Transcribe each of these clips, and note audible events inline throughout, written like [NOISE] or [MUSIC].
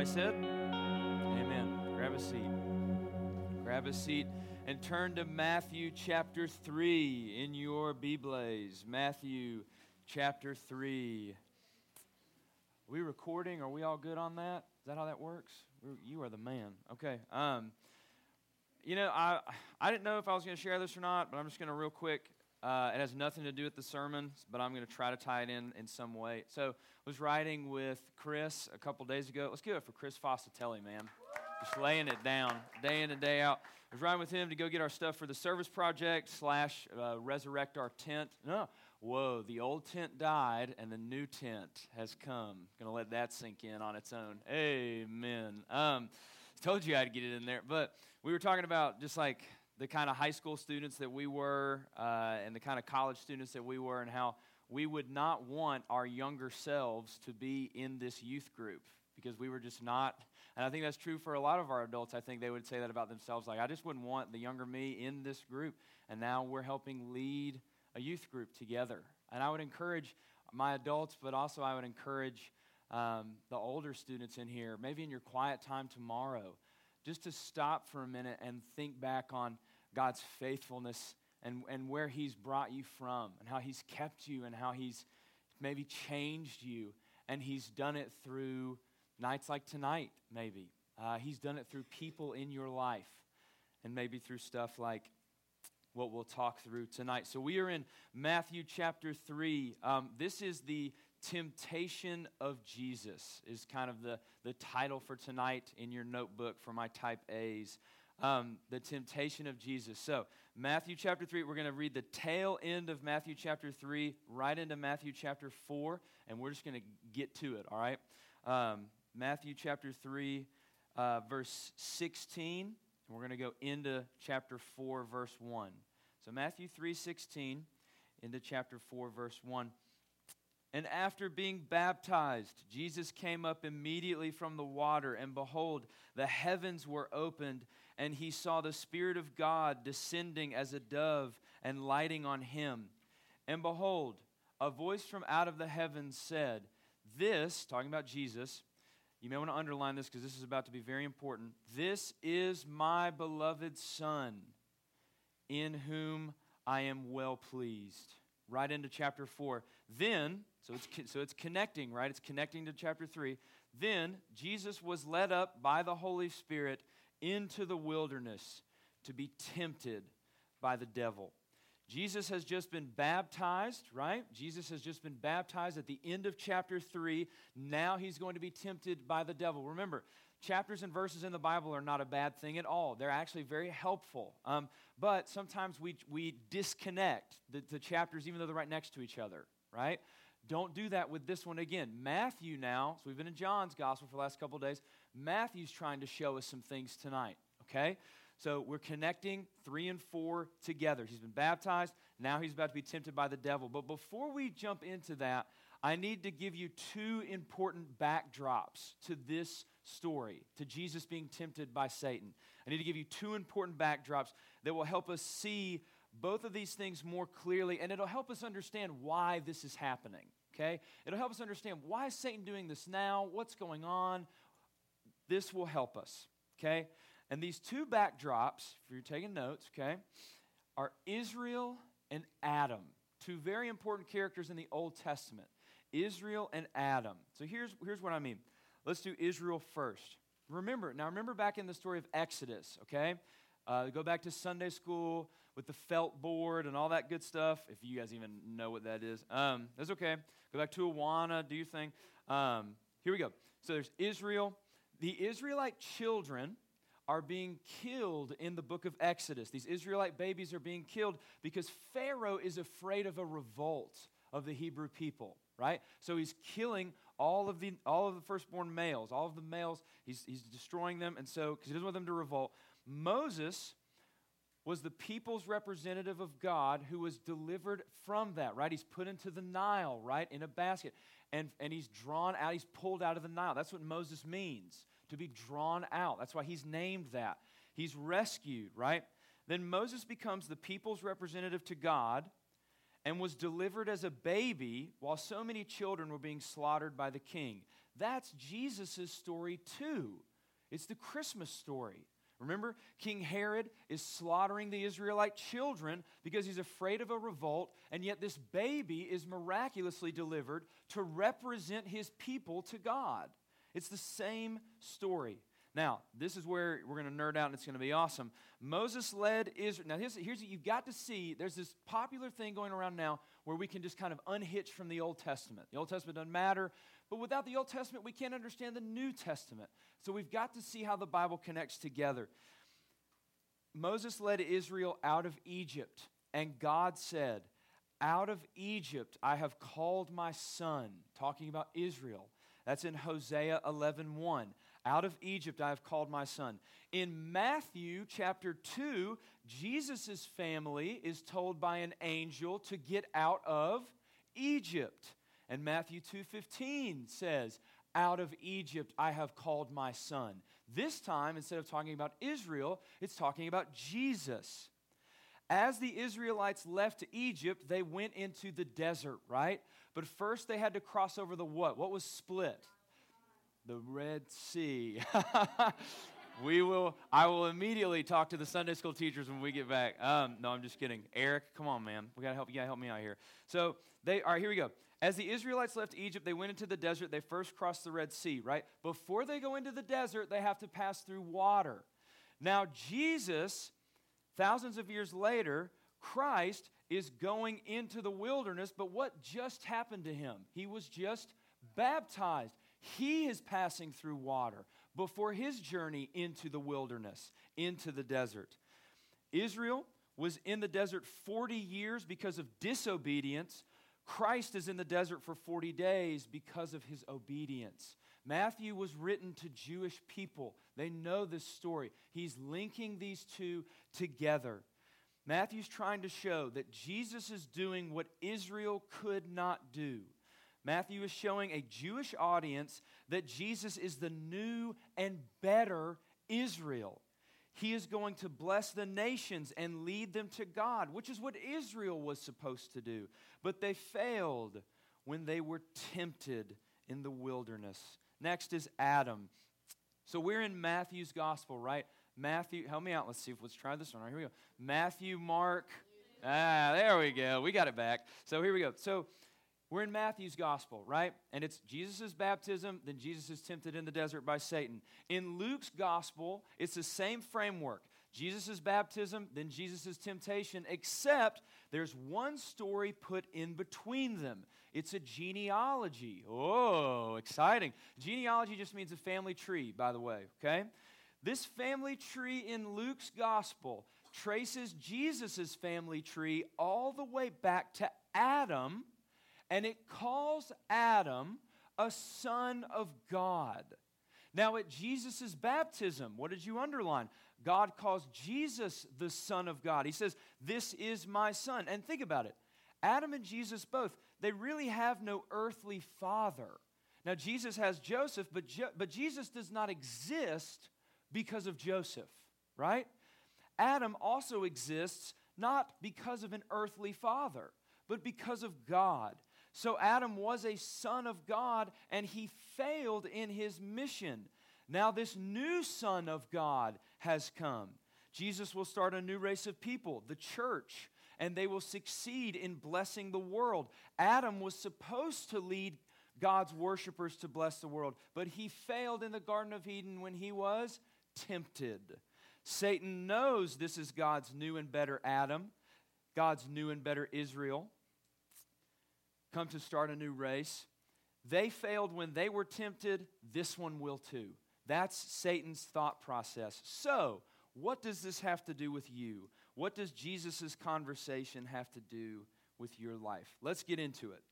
Everybody said? Amen. Grab a seat. Grab a seat and turn to Matthew chapter 3 in your Bibles. Matthew chapter 3. Are we recording? Are we all good on that? Is that how that works? You are the man. Okay. Um, you know, I, I didn't know if I was going to share this or not, but I'm just going to real quick. Uh, it has nothing to do with the sermon, but I'm going to try to tie it in in some way. So, I was writing with Chris a couple days ago. Let's give it for Chris Fossatelli, man. Just laying it down day in and day out. I was riding with him to go get our stuff for the service project slash uh, resurrect our tent. No, whoa, the old tent died and the new tent has come. Gonna let that sink in on its own. Amen. Um, told you I'd get it in there, but we were talking about just like the kind of high school students that we were uh, and the kind of college students that we were, and how we would not want our younger selves to be in this youth group because we were just not and I think that's true for a lot of our adults. I think they would say that about themselves. Like, I just wouldn't want the younger me in this group. And now we're helping lead a youth group together. And I would encourage my adults, but also I would encourage um, the older students in here, maybe in your quiet time tomorrow, just to stop for a minute and think back on God's faithfulness and, and where He's brought you from, and how He's kept you, and how He's maybe changed you. And He's done it through nights like tonight, maybe. Uh, he's done it through people in your life, and maybe through stuff like what we'll talk through tonight. So we are in Matthew chapter 3. Um, this is the temptation of Jesus, is kind of the, the title for tonight in your notebook for my type A's. Um, the temptation of Jesus. So, Matthew chapter 3, we're going to read the tail end of Matthew chapter 3 right into Matthew chapter 4, and we're just going to get to it, all right? Um, Matthew chapter 3, uh, verse 16. And we're going to go into chapter 4, verse 1. So Matthew 3, 16 into chapter 4, verse 1. And after being baptized, Jesus came up immediately from the water, and behold, the heavens were opened, and he saw the Spirit of God descending as a dove and lighting on him. And behold, a voice from out of the heavens said, This, talking about Jesus, you may want to underline this because this is about to be very important. This is my beloved Son, in whom I am well pleased. Right into chapter 4. Then, so it's, so it's connecting, right? It's connecting to chapter 3. Then Jesus was led up by the Holy Spirit into the wilderness to be tempted by the devil. Jesus has just been baptized, right? Jesus has just been baptized at the end of chapter 3. Now he's going to be tempted by the devil. Remember, chapters and verses in the Bible are not a bad thing at all. They're actually very helpful. Um, but sometimes we, we disconnect the, the chapters, even though they're right next to each other, right? Don't do that with this one again. Matthew now, so we've been in John's gospel for the last couple days. Matthew's trying to show us some things tonight, okay? So we're connecting three and four together. He's been baptized. Now he's about to be tempted by the devil. But before we jump into that, I need to give you two important backdrops to this story, to Jesus being tempted by Satan. I need to give you two important backdrops that will help us see both of these things more clearly, and it'll help us understand why this is happening. Okay? It'll help us understand why is Satan doing this now? What's going on? This will help us. Okay? And these two backdrops, if you're taking notes, okay, are Israel and Adam, two very important characters in the Old Testament. Israel and Adam. So here's, here's what I mean. Let's do Israel first. Remember, now remember back in the story of Exodus, okay? Uh, go back to Sunday school with the felt board and all that good stuff. If you guys even know what that is, um, that's okay. Go back to Awana, do your thing. Um, here we go. So there's Israel. The Israelite children are being killed in the book of Exodus. These Israelite babies are being killed because Pharaoh is afraid of a revolt of the Hebrew people, right? So he's killing all of the all of the firstborn males, all of the males, he's, he's destroying them, and so because he doesn't want them to revolt. Moses was the people's representative of God who was delivered from that, right? He's put into the Nile, right, in a basket. And, and he's drawn out, he's pulled out of the Nile. That's what Moses means to be drawn out. That's why he's named that. He's rescued, right? Then Moses becomes the people's representative to God and was delivered as a baby while so many children were being slaughtered by the king. that's Jesus' story too. It's the Christmas story. Remember, King Herod is slaughtering the Israelite children because he's afraid of a revolt, and yet this baby is miraculously delivered to represent his people to God. It's the same story. Now, this is where we're going to nerd out and it's going to be awesome. Moses led Israel. Now, here's, here's what you've got to see. There's this popular thing going around now where we can just kind of unhitch from the Old Testament. The Old Testament doesn't matter, but without the Old Testament, we can't understand the New Testament. So we've got to see how the Bible connects together. Moses led Israel out of Egypt, and God said, Out of Egypt I have called my son, talking about Israel. That's in Hosea 11 1. Out of Egypt I have called my son. In Matthew chapter 2, Jesus' family is told by an angel to get out of Egypt. And Matthew 2:15 says, "Out of Egypt I have called my son." This time instead of talking about Israel, it's talking about Jesus. As the Israelites left Egypt, they went into the desert, right? But first they had to cross over the what? What was split? the Red Sea. [LAUGHS] we will, I will immediately talk to the Sunday school teachers when we get back. Um, no, I'm just kidding. Eric, come on, man. We gotta help, you gotta help me out here. So they, all right, here we go. As the Israelites left Egypt, they went into the desert. They first crossed the Red Sea, right? Before they go into the desert, they have to pass through water. Now, Jesus, thousands of years later, Christ is going into the wilderness, but what just happened to him? He was just baptized. He is passing through water before his journey into the wilderness, into the desert. Israel was in the desert 40 years because of disobedience. Christ is in the desert for 40 days because of his obedience. Matthew was written to Jewish people. They know this story. He's linking these two together. Matthew's trying to show that Jesus is doing what Israel could not do. Matthew is showing a Jewish audience that Jesus is the new and better Israel. He is going to bless the nations and lead them to God, which is what Israel was supposed to do. But they failed when they were tempted in the wilderness. Next is Adam. So we're in Matthew's gospel, right? Matthew, help me out. Let's see if let's try this one. All right, here we go. Matthew, Mark. Ah, there we go. We got it back. So here we go. So we're in Matthew's gospel, right? And it's Jesus' baptism, then Jesus is tempted in the desert by Satan. In Luke's gospel, it's the same framework Jesus' baptism, then Jesus' temptation, except there's one story put in between them. It's a genealogy. Oh, exciting. Genealogy just means a family tree, by the way, okay? This family tree in Luke's gospel traces Jesus' family tree all the way back to Adam and it calls Adam a son of God. Now, at Jesus' baptism, what did you underline? God calls Jesus the Son of God. He says, This is my Son. And think about it Adam and Jesus both, they really have no earthly father. Now, Jesus has Joseph, but, jo- but Jesus does not exist because of Joseph, right? Adam also exists not because of an earthly father, but because of God. So Adam was a son of God and he failed in his mission. Now, this new son of God has come. Jesus will start a new race of people, the church, and they will succeed in blessing the world. Adam was supposed to lead God's worshipers to bless the world, but he failed in the Garden of Eden when he was tempted. Satan knows this is God's new and better Adam, God's new and better Israel come to start a new race. They failed when they were tempted, this one will too. That's Satan's thought process. So, what does this have to do with you? What does Jesus' conversation have to do with your life? Let's get into it.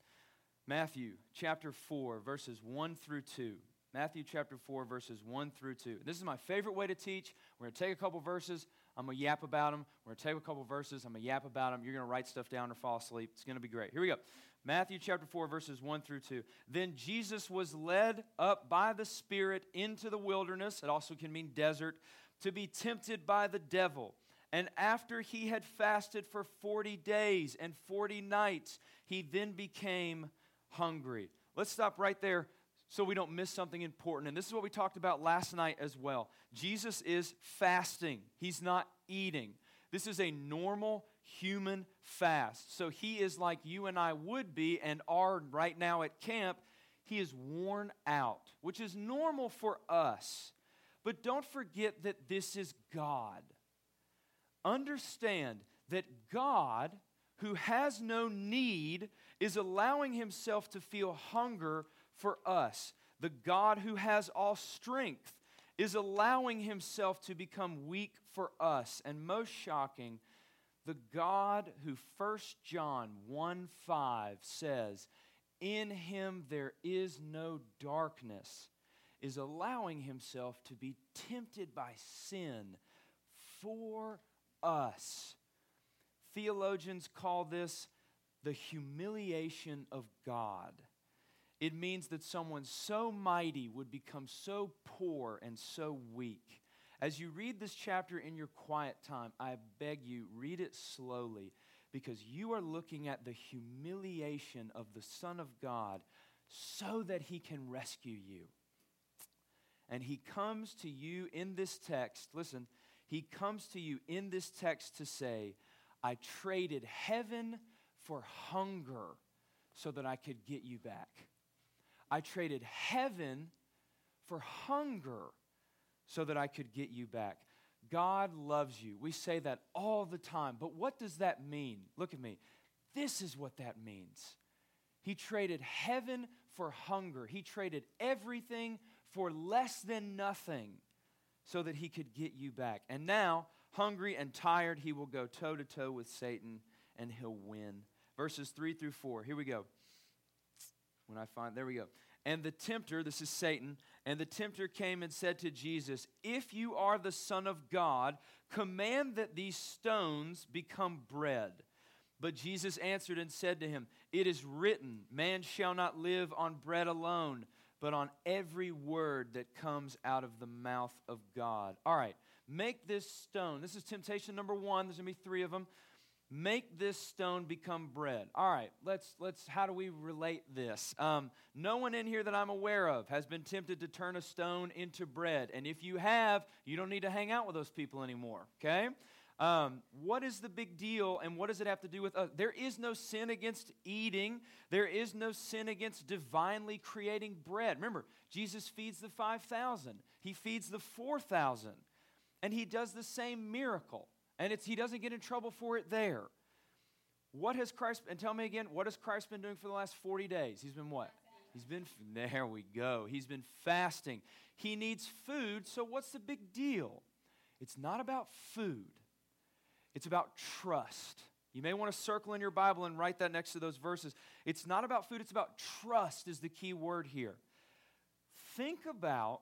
Matthew chapter 4, verses 1 through 2. Matthew chapter 4, verses 1 through 2. This is my favorite way to teach. We're going to take a couple verses. I'm going to yap about them. We're going to take a couple verses. I'm going to yap about them. You're going to write stuff down or fall asleep. It's going to be great. Here we go. Matthew chapter 4, verses 1 through 2. Then Jesus was led up by the Spirit into the wilderness, it also can mean desert, to be tempted by the devil. And after he had fasted for 40 days and 40 nights, he then became hungry. Let's stop right there. so we don't miss something important. And this is what we talked about last night as well. Jesus is fasting, he's not eating. This is a normal human fast. So he is like you and I would be and are right now at camp. He is worn out, which is normal for us. But don't forget that this is God. Understand that God, who has no need, is allowing himself to feel hunger for us. The God who has all strength is allowing himself to become weak for us. And most shocking, the God who 1 John 1 5 says, In him there is no darkness, is allowing himself to be tempted by sin for us. Theologians call this the humiliation of God. It means that someone so mighty would become so poor and so weak. As you read this chapter in your quiet time, I beg you, read it slowly because you are looking at the humiliation of the Son of God so that he can rescue you. And he comes to you in this text, listen, he comes to you in this text to say, I traded heaven for hunger so that I could get you back. I traded heaven for hunger so that I could get you back. God loves you. We say that all the time. But what does that mean? Look at me. This is what that means. He traded heaven for hunger, He traded everything for less than nothing so that He could get you back. And now, hungry and tired, He will go toe to toe with Satan and He'll win. Verses 3 through 4. Here we go. When I find, there we go. And the tempter, this is Satan, and the tempter came and said to Jesus, If you are the Son of God, command that these stones become bread. But Jesus answered and said to him, It is written, Man shall not live on bread alone, but on every word that comes out of the mouth of God. All right, make this stone. This is temptation number one. There's going to be three of them make this stone become bread. All right let's let's how do we relate this? Um, no one in here that i'm aware of has been tempted to turn a stone into bread. And if you have you don't need to hang out with those people anymore okay? Um, what is the big deal and what does it have to do with us there is no sin against eating. There is no sin against divinely creating bread. Remember jesus feeds the 5000 he feeds the 4000 and he does the same miracle and it's, he doesn't get in trouble for it there. What has Christ, and tell me again, what has Christ been doing for the last 40 days? He's been what? He's been, there we go. He's been fasting. He needs food, so what's the big deal? It's not about food, it's about trust. You may want to circle in your Bible and write that next to those verses. It's not about food, it's about trust, is the key word here. Think about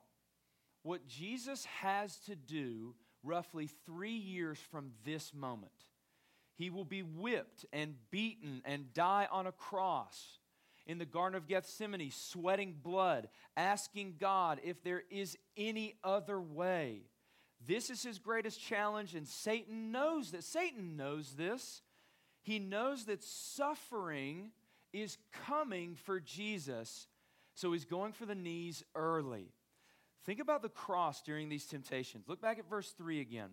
what Jesus has to do roughly three years from this moment. He will be whipped and beaten and die on a cross in the Garden of Gethsemane, sweating blood, asking God if there is any other way. This is his greatest challenge, and Satan knows that. Satan knows this. He knows that suffering is coming for Jesus, so he's going for the knees early. Think about the cross during these temptations. Look back at verse 3 again.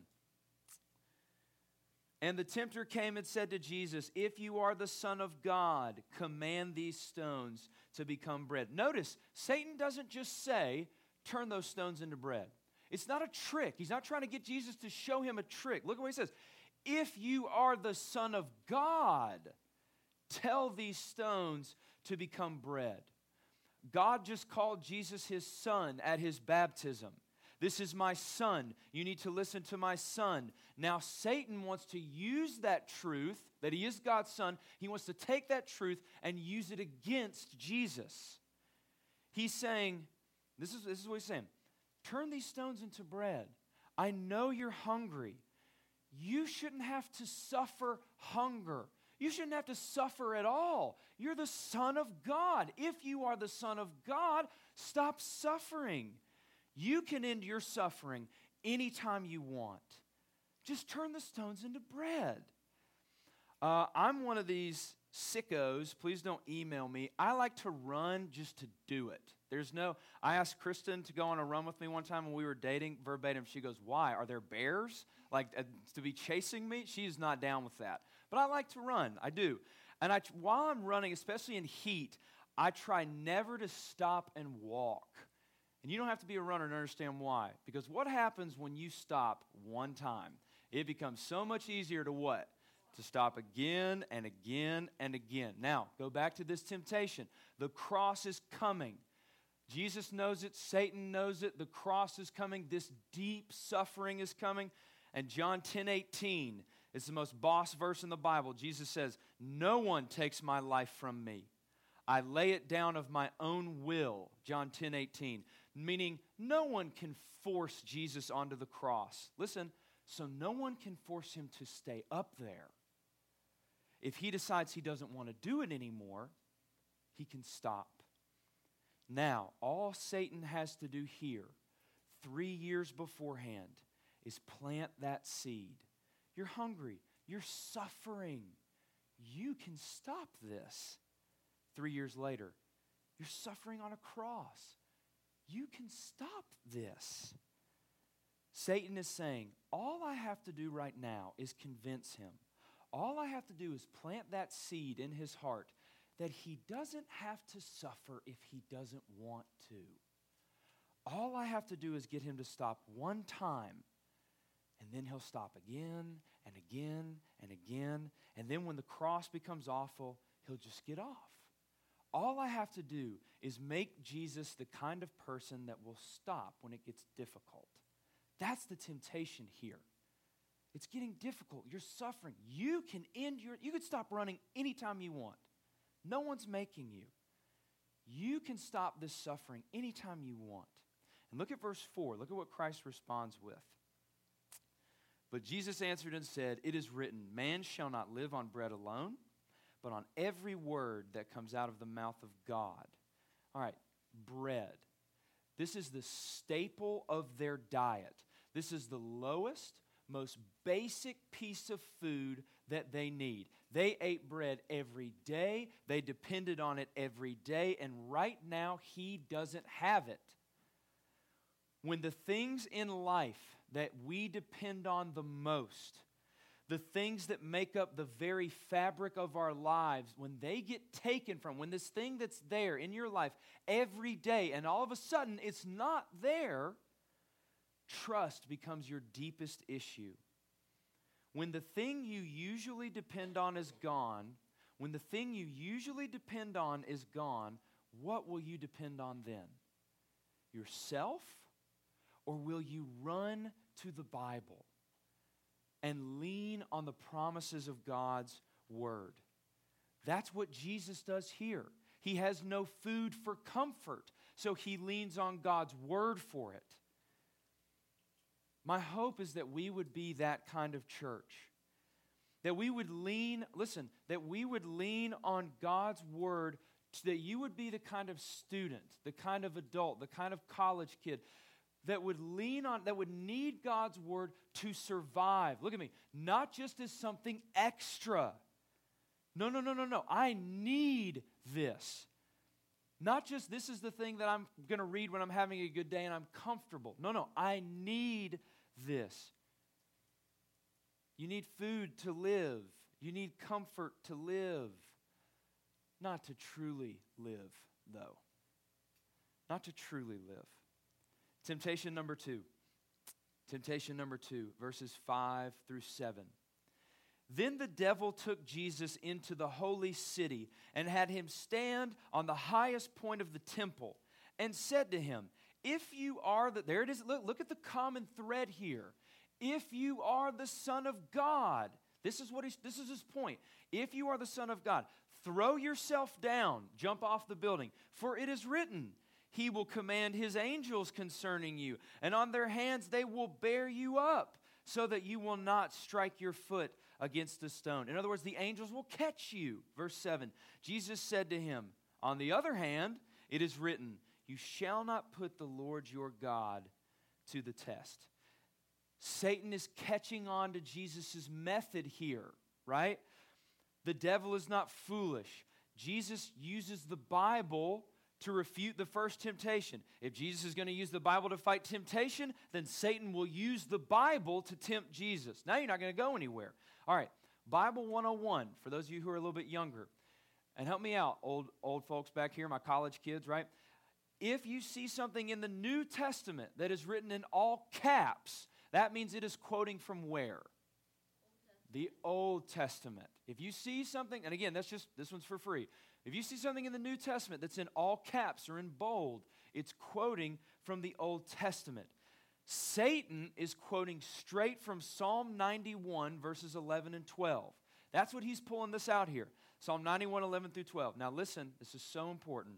And the tempter came and said to Jesus, If you are the Son of God, command these stones to become bread. Notice, Satan doesn't just say, Turn those stones into bread. It's not a trick. He's not trying to get Jesus to show him a trick. Look at what he says. If you are the Son of God, tell these stones to become bread. God just called Jesus his son at his baptism. This is my son. You need to listen to my son. Now, Satan wants to use that truth, that he is God's son, he wants to take that truth and use it against Jesus. He's saying, this is, this is what he's saying turn these stones into bread. I know you're hungry. You shouldn't have to suffer hunger. You shouldn't have to suffer at all. You're the Son of God. If you are the Son of God, stop suffering. You can end your suffering anytime you want. Just turn the stones into bread. Uh, I'm one of these sickos. Please don't email me. I like to run just to do it. There's no, I asked Kristen to go on a run with me one time when we were dating verbatim. She goes, Why? Are there bears? Like uh, to be chasing me? She's not down with that. But I like to run. I do. And I, while I'm running, especially in heat, I try never to stop and walk. And you don't have to be a runner to understand why. Because what happens when you stop one time? It becomes so much easier to what? To stop again and again and again. Now, go back to this temptation. The cross is coming. Jesus knows it, Satan knows it, the cross is coming, this deep suffering is coming. And John 10 18 is the most boss verse in the Bible. Jesus says, No one takes my life from me. I lay it down of my own will. John 10 18. Meaning, no one can force Jesus onto the cross. Listen, so no one can force him to stay up there. If he decides he doesn't want to do it anymore, he can stop. Now, all Satan has to do here, three years beforehand, is plant that seed. You're hungry, you're suffering. You can stop this. Three years later, you're suffering on a cross. You can stop this. Satan is saying, All I have to do right now is convince him. All I have to do is plant that seed in his heart that he doesn't have to suffer if he doesn't want to. All I have to do is get him to stop one time, and then he'll stop again and again and again. And then when the cross becomes awful, he'll just get off. All I have to do is make Jesus the kind of person that will stop when it gets difficult. That's the temptation here. It's getting difficult. You're suffering. You can end your, you could stop running anytime you want. No one's making you. You can stop this suffering anytime you want. And look at verse 4. Look at what Christ responds with. But Jesus answered and said, It is written, Man shall not live on bread alone, but on every word that comes out of the mouth of God. All right, bread. This is the staple of their diet. This is the lowest, most basic piece of food that they need. They ate bread every day, they depended on it every day, and right now he doesn't have it. When the things in life that we depend on the most, the things that make up the very fabric of our lives, when they get taken from, when this thing that's there in your life every day, and all of a sudden it's not there, trust becomes your deepest issue. When the thing you usually depend on is gone, when the thing you usually depend on is gone, what will you depend on then? Yourself? Or will you run to the Bible and lean on the promises of God's Word? That's what Jesus does here. He has no food for comfort, so he leans on God's Word for it. My hope is that we would be that kind of church. That we would lean, listen, that we would lean on God's word, that you would be the kind of student, the kind of adult, the kind of college kid that would lean on, that would need God's word to survive. Look at me, not just as something extra. No, no, no, no, no. I need this. Not just this is the thing that I'm going to read when I'm having a good day and I'm comfortable. No, no. I need this. You need food to live, you need comfort to live. Not to truly live, though. Not to truly live. Temptation number two. Temptation number two, verses 5 through 7. Then the devil took Jesus into the holy city and had him stand on the highest point of the temple and said to him, if you are the, there it is, look, look at the common thread here. If you are the Son of God, this is what he's, this is his point. If you are the Son of God, throw yourself down, jump off the building, for it is written, He will command His angels concerning you, and on their hands they will bear you up, so that you will not strike your foot against a stone. In other words, the angels will catch you. Verse 7 Jesus said to him, On the other hand, it is written, you shall not put the Lord your God to the test. Satan is catching on to Jesus' method here, right? The devil is not foolish. Jesus uses the Bible to refute the first temptation. If Jesus is going to use the Bible to fight temptation, then Satan will use the Bible to tempt Jesus. Now you're not going to go anywhere. All right, Bible 101 for those of you who are a little bit younger. And help me out, old, old folks back here, my college kids, right? If you see something in the New Testament that is written in all caps, that means it is quoting from where? the Old Testament. If you see something, and again, that's just, this one's for free. If you see something in the New Testament that's in all caps or in bold, it's quoting from the Old Testament. Satan is quoting straight from Psalm 91, verses 11 and 12. That's what he's pulling this out here. Psalm 91, 11 through 12. Now, listen, this is so important.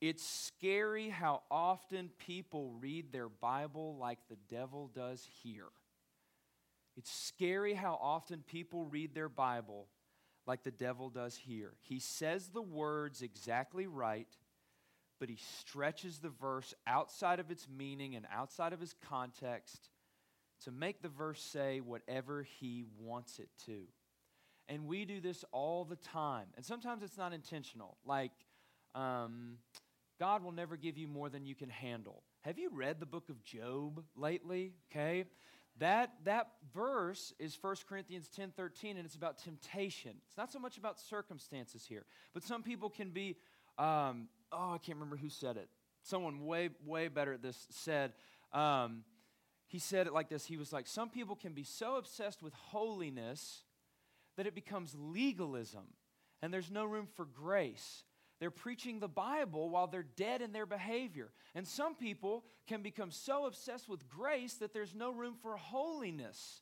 It's scary how often people read their Bible like the devil does here. It's scary how often people read their Bible like the devil does here. He says the words exactly right, but he stretches the verse outside of its meaning and outside of his context to make the verse say whatever he wants it to. And we do this all the time. And sometimes it's not intentional. Like, um, God will never give you more than you can handle. Have you read the book of Job lately? Okay. That, that verse is 1 Corinthians 10 13, and it's about temptation. It's not so much about circumstances here, but some people can be, um, oh, I can't remember who said it. Someone way, way better at this said, um, he said it like this He was like, Some people can be so obsessed with holiness that it becomes legalism, and there's no room for grace. They're preaching the Bible while they're dead in their behavior. And some people can become so obsessed with grace that there's no room for holiness.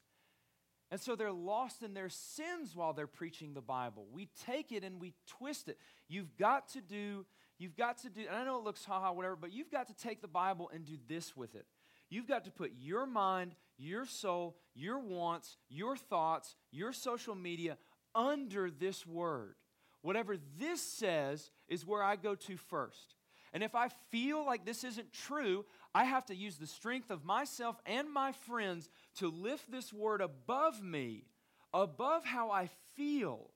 And so they're lost in their sins while they're preaching the Bible. We take it and we twist it. You've got to do, you've got to do, and I know it looks haha, whatever, but you've got to take the Bible and do this with it. You've got to put your mind, your soul, your wants, your thoughts, your social media under this word. Whatever this says is where I go to first. And if I feel like this isn't true, I have to use the strength of myself and my friends to lift this word above me, above how I feel.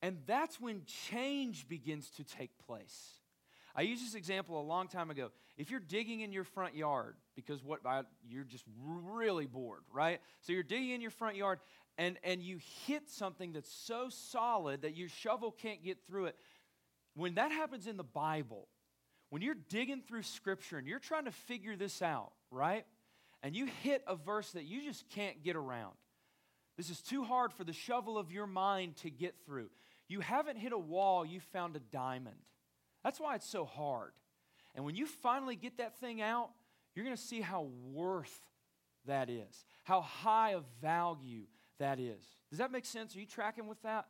And that's when change begins to take place. I used this example a long time ago. If you're digging in your front yard because what you're just really bored, right? So you're digging in your front yard and, and you hit something that's so solid that your shovel can't get through it, when that happens in the Bible, when you're digging through Scripture and you're trying to figure this out, right? And you hit a verse that you just can't get around. This is too hard for the shovel of your mind to get through. You haven't hit a wall, you found a diamond. That's why it's so hard. And when you finally get that thing out, you're going to see how worth that is, how high of value that is. Does that make sense? Are you tracking with that?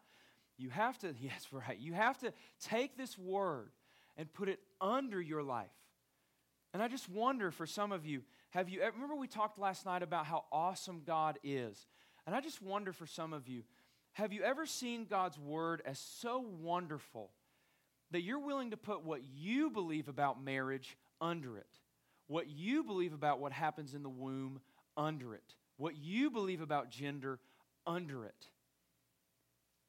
You have to, [LAUGHS] yes, right. You have to take this word and put it under your life. And I just wonder for some of you, have you remember we talked last night about how awesome God is? And I just wonder for some of you, have you ever seen God's word as so wonderful that you're willing to put what you believe about marriage under it? What you believe about what happens in the womb under it? What you believe about gender under it.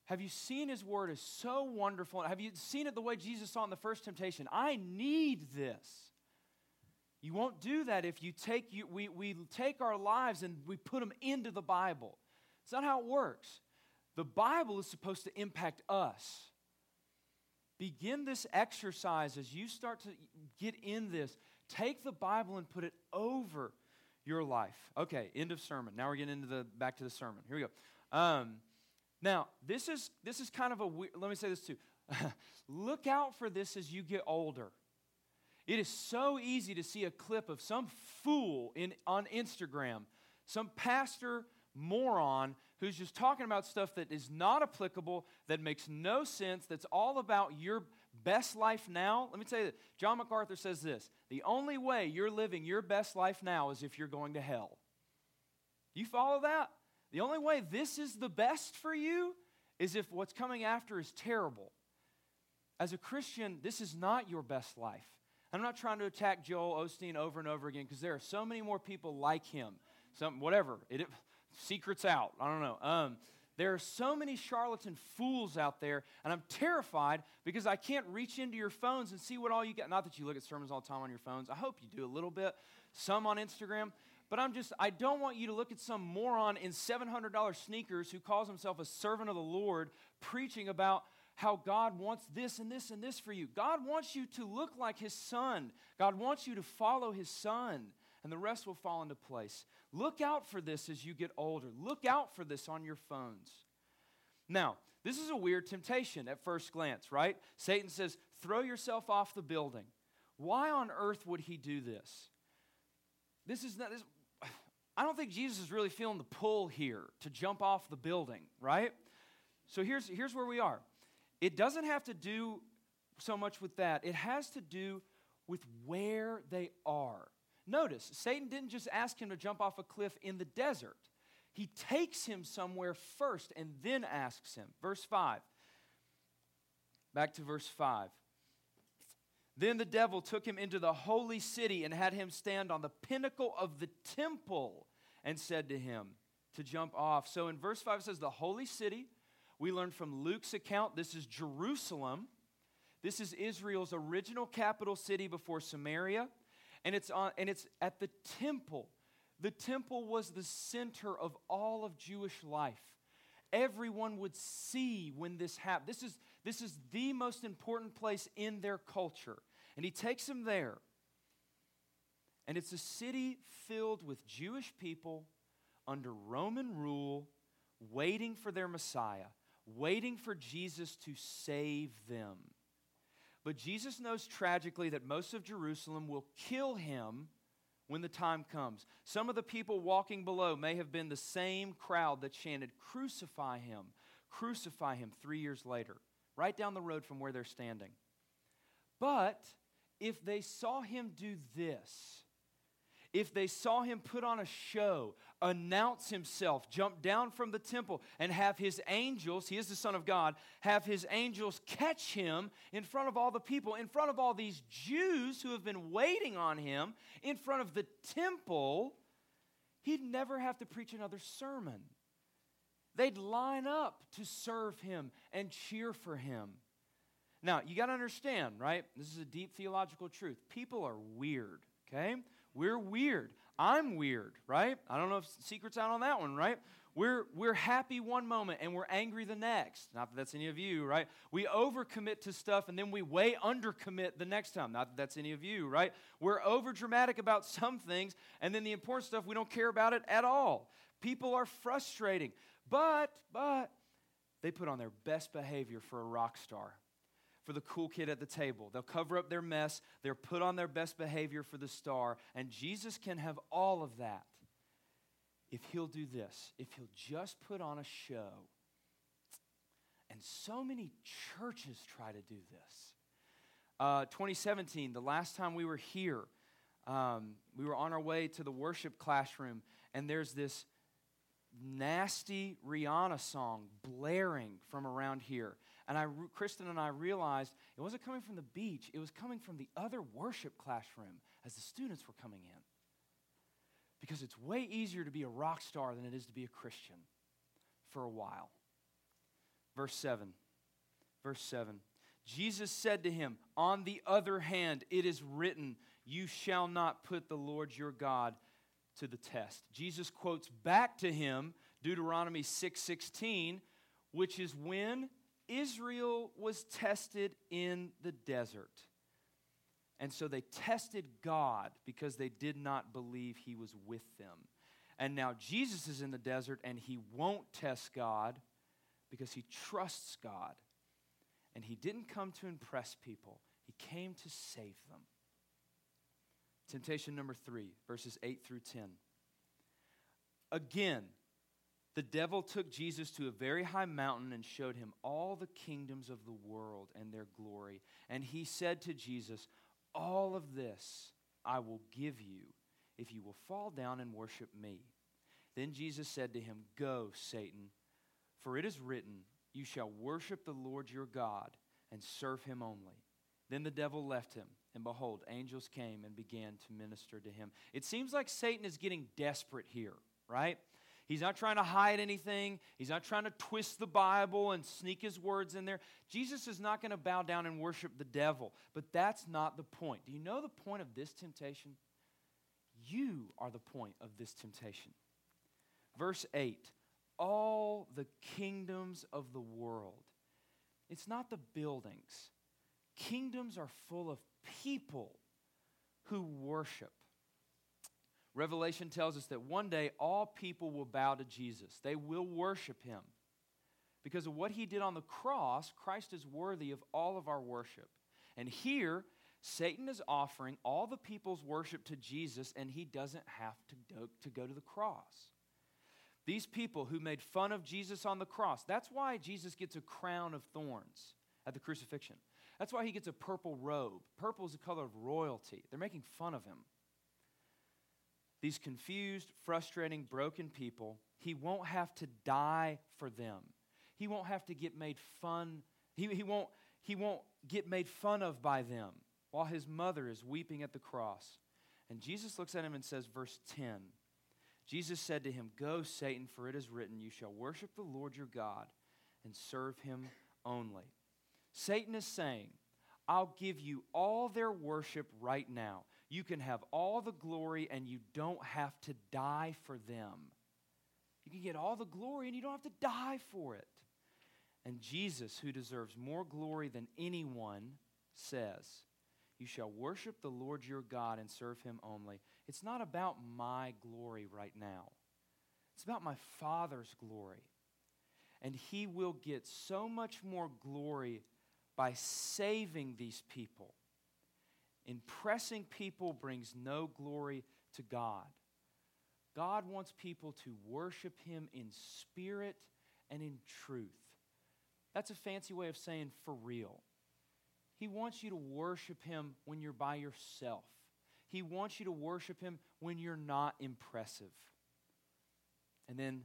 Have you seen his word is so wonderful? Have you seen it the way Jesus saw in the first temptation? I need this. You won't do that if you take you, we, we take our lives and we put them into the Bible. It's not how it works. The Bible is supposed to impact us. Begin this exercise as you start to get in this. Take the Bible and put it over your life. Okay, end of sermon. Now we're getting into the back to the sermon. Here we go. Um, now this is this is kind of a weird. Let me say this too. [LAUGHS] Look out for this as you get older. It is so easy to see a clip of some fool in on Instagram, some pastor moron who's just talking about stuff that is not applicable, that makes no sense, that's all about your best life now, let me tell you John MacArthur says this the only way you're living your best life now is if you're going to hell. You follow that? The only way this is the best for you is if what's coming after is terrible. As a Christian, this is not your best life. I'm not trying to attack Joel Osteen over and over again because there are so many more people like him. Some whatever it, it secrets out. I don't know. Um, There are so many charlatan fools out there, and I'm terrified because I can't reach into your phones and see what all you got. Not that you look at sermons all the time on your phones. I hope you do a little bit, some on Instagram. But I'm just, I don't want you to look at some moron in $700 sneakers who calls himself a servant of the Lord preaching about how God wants this and this and this for you. God wants you to look like his son. God wants you to follow his son, and the rest will fall into place. Look out for this as you get older. Look out for this on your phones. Now, this is a weird temptation at first glance, right? Satan says, throw yourself off the building. Why on earth would he do this? This is not, this, [SIGHS] I don't think Jesus is really feeling the pull here to jump off the building, right? So here's, here's where we are. It doesn't have to do so much with that, it has to do with where they are. Notice, Satan didn't just ask him to jump off a cliff in the desert. He takes him somewhere first and then asks him. Verse 5. Back to verse 5. Then the devil took him into the holy city and had him stand on the pinnacle of the temple and said to him to jump off. So in verse 5 it says, The holy city. We learn from Luke's account, this is Jerusalem. This is Israel's original capital city before Samaria. And it's, on, and it's at the temple. The temple was the center of all of Jewish life. Everyone would see when this happened. This is, this is the most important place in their culture. And he takes them there. And it's a city filled with Jewish people under Roman rule, waiting for their Messiah, waiting for Jesus to save them. But Jesus knows tragically that most of Jerusalem will kill him when the time comes. Some of the people walking below may have been the same crowd that chanted, Crucify him, crucify him, three years later, right down the road from where they're standing. But if they saw him do this, if they saw him put on a show, announce himself, jump down from the temple, and have his angels, he is the Son of God, have his angels catch him in front of all the people, in front of all these Jews who have been waiting on him, in front of the temple, he'd never have to preach another sermon. They'd line up to serve him and cheer for him. Now, you got to understand, right? This is a deep theological truth. People are weird, okay? We're weird. I'm weird, right? I don't know if secret's out on that one, right? We're, we're happy one moment and we're angry the next. Not that that's any of you, right? We overcommit to stuff and then we way undercommit the next time. Not that that's any of you, right? We're over dramatic about some things and then the important stuff, we don't care about it at all. People are frustrating, but, but, they put on their best behavior for a rock star for the cool kid at the table. They'll cover up their mess, they're put on their best behavior for the star, and Jesus can have all of that if he'll do this, if he'll just put on a show. And so many churches try to do this. Uh, 2017, the last time we were here, um, we were on our way to the worship classroom, and there's this nasty Rihanna song blaring from around here. And I, Kristen and I realized it wasn't coming from the beach, it was coming from the other worship classroom as the students were coming in. Because it's way easier to be a rock star than it is to be a Christian for a while. Verse 7. Verse 7. Jesus said to him, On the other hand, it is written, You shall not put the Lord your God to the test. Jesus quotes back to him Deuteronomy 6:16, which is when Israel was tested in the desert. And so they tested God because they did not believe he was with them. And now Jesus is in the desert and he won't test God because he trusts God. And he didn't come to impress people, he came to save them. Temptation number three, verses 8 through 10. Again, the devil took Jesus to a very high mountain and showed him all the kingdoms of the world and their glory. And he said to Jesus, All of this I will give you if you will fall down and worship me. Then Jesus said to him, Go, Satan, for it is written, You shall worship the Lord your God and serve him only. Then the devil left him, and behold, angels came and began to minister to him. It seems like Satan is getting desperate here, right? He's not trying to hide anything. He's not trying to twist the Bible and sneak his words in there. Jesus is not going to bow down and worship the devil. But that's not the point. Do you know the point of this temptation? You are the point of this temptation. Verse 8 All the kingdoms of the world. It's not the buildings, kingdoms are full of people who worship. Revelation tells us that one day all people will bow to Jesus. They will worship him. Because of what he did on the cross, Christ is worthy of all of our worship. And here, Satan is offering all the people's worship to Jesus, and he doesn't have to go, to go to the cross. These people who made fun of Jesus on the cross, that's why Jesus gets a crown of thorns at the crucifixion. That's why he gets a purple robe. Purple is the color of royalty. They're making fun of him. These confused, frustrating, broken people, he won't have to die for them. He won't have to get made fun. He, he, won't, he won't get made fun of by them while his mother is weeping at the cross. And Jesus looks at him and says, verse 10 Jesus said to him, Go, Satan, for it is written, You shall worship the Lord your God and serve him only. Satan is saying, I'll give you all their worship right now. You can have all the glory and you don't have to die for them. You can get all the glory and you don't have to die for it. And Jesus, who deserves more glory than anyone, says, You shall worship the Lord your God and serve him only. It's not about my glory right now, it's about my Father's glory. And he will get so much more glory by saving these people Impressing people brings no glory to God. God wants people to worship Him in spirit and in truth. That's a fancy way of saying for real. He wants you to worship Him when you're by yourself. He wants you to worship Him when you're not impressive. And then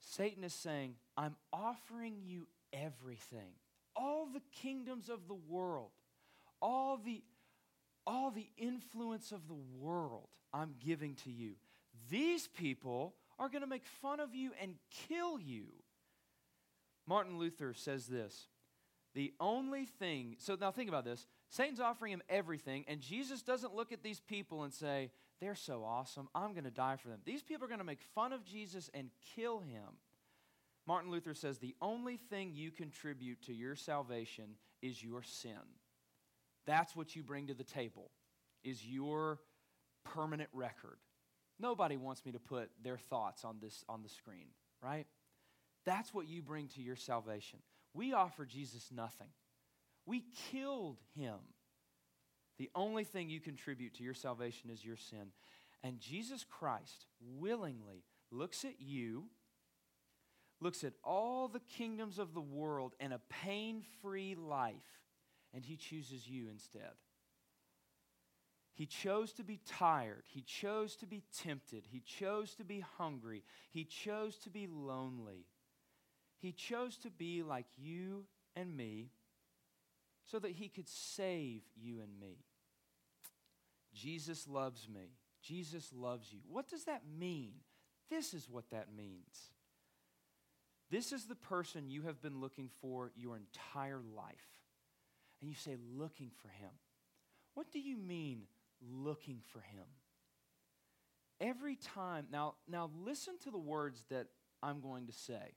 Satan is saying, I'm offering you everything, all the kingdoms of the world, all the all the influence of the world I'm giving to you. These people are going to make fun of you and kill you. Martin Luther says this The only thing, so now think about this Satan's offering him everything, and Jesus doesn't look at these people and say, They're so awesome, I'm going to die for them. These people are going to make fun of Jesus and kill him. Martin Luther says, The only thing you contribute to your salvation is your sin. That's what you bring to the table, is your permanent record. Nobody wants me to put their thoughts on this on the screen, right? That's what you bring to your salvation. We offer Jesus nothing. We killed him. The only thing you contribute to your salvation is your sin. And Jesus Christ willingly looks at you, looks at all the kingdoms of the world and a pain free life, and he chooses you instead. He chose to be tired. He chose to be tempted. He chose to be hungry. He chose to be lonely. He chose to be like you and me so that he could save you and me. Jesus loves me. Jesus loves you. What does that mean? This is what that means. This is the person you have been looking for your entire life and you say, looking for him. What do you mean, looking for him? Every time, now, now listen to the words that I'm going to say.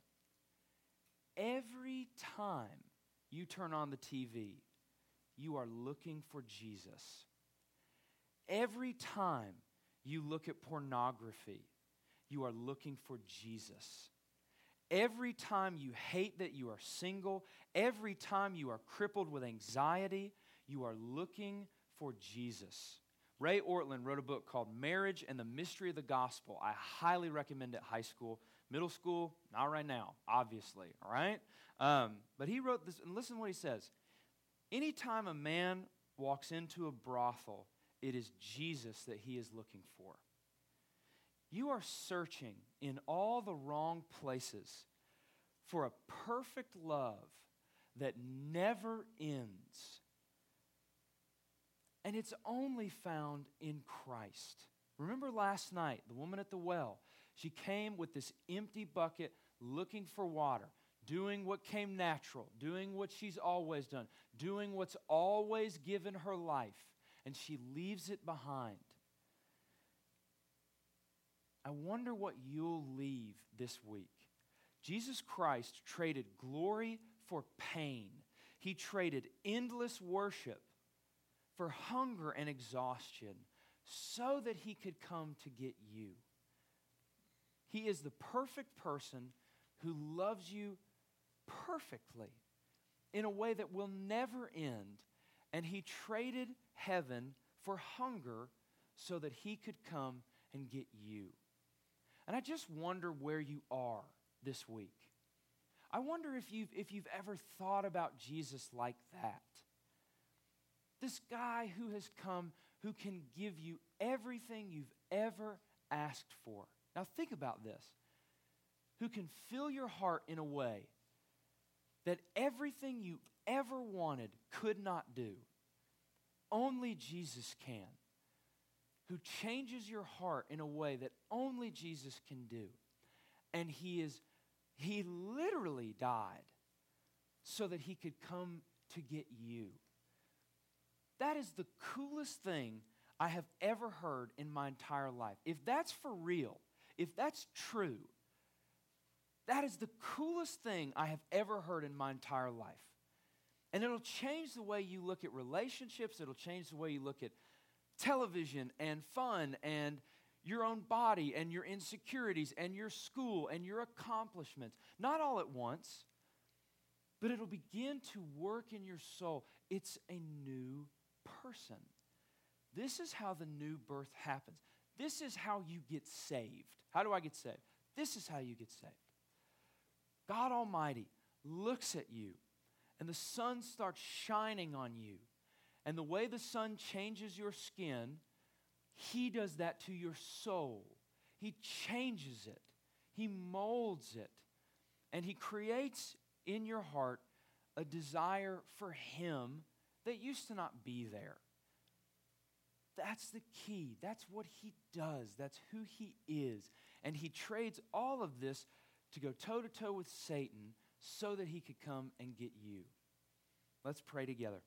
Every time you turn on the TV, you are looking for Jesus. Every time you look at pornography, you are looking for Jesus. Every time you hate that you are single, every time you are crippled with anxiety, you are looking for Jesus. Ray Ortlund wrote a book called Marriage and the Mystery of the Gospel. I highly recommend it, high school. Middle school, not right now, obviously, all right? Um, but he wrote this, and listen to what he says. Anytime a man walks into a brothel, it is Jesus that he is looking for. You are searching in all the wrong places for a perfect love that never ends. And it's only found in Christ. Remember last night, the woman at the well? She came with this empty bucket looking for water, doing what came natural, doing what she's always done, doing what's always given her life, and she leaves it behind. I wonder what you'll leave this week. Jesus Christ traded glory for pain. He traded endless worship for hunger and exhaustion so that he could come to get you. He is the perfect person who loves you perfectly in a way that will never end. And he traded heaven for hunger so that he could come and get you. And I just wonder where you are this week. I wonder if you've, if you've ever thought about Jesus like that. This guy who has come, who can give you everything you've ever asked for. Now, think about this who can fill your heart in a way that everything you ever wanted could not do. Only Jesus can. Who changes your heart in a way that only Jesus can do. And he is he literally died so that he could come to get you. That is the coolest thing I have ever heard in my entire life. If that's for real, if that's true, that is the coolest thing I have ever heard in my entire life. And it'll change the way you look at relationships, it'll change the way you look at television and fun and your own body and your insecurities and your school and your accomplishments. Not all at once, but it'll begin to work in your soul. It's a new person. This is how the new birth happens. This is how you get saved. How do I get saved? This is how you get saved. God Almighty looks at you, and the sun starts shining on you. And the way the sun changes your skin, He does that to your soul. He changes it, He molds it, and He creates in your heart a desire for Him that used to not be there. That's the key. That's what he does. That's who he is. And he trades all of this to go toe to toe with Satan so that he could come and get you. Let's pray together.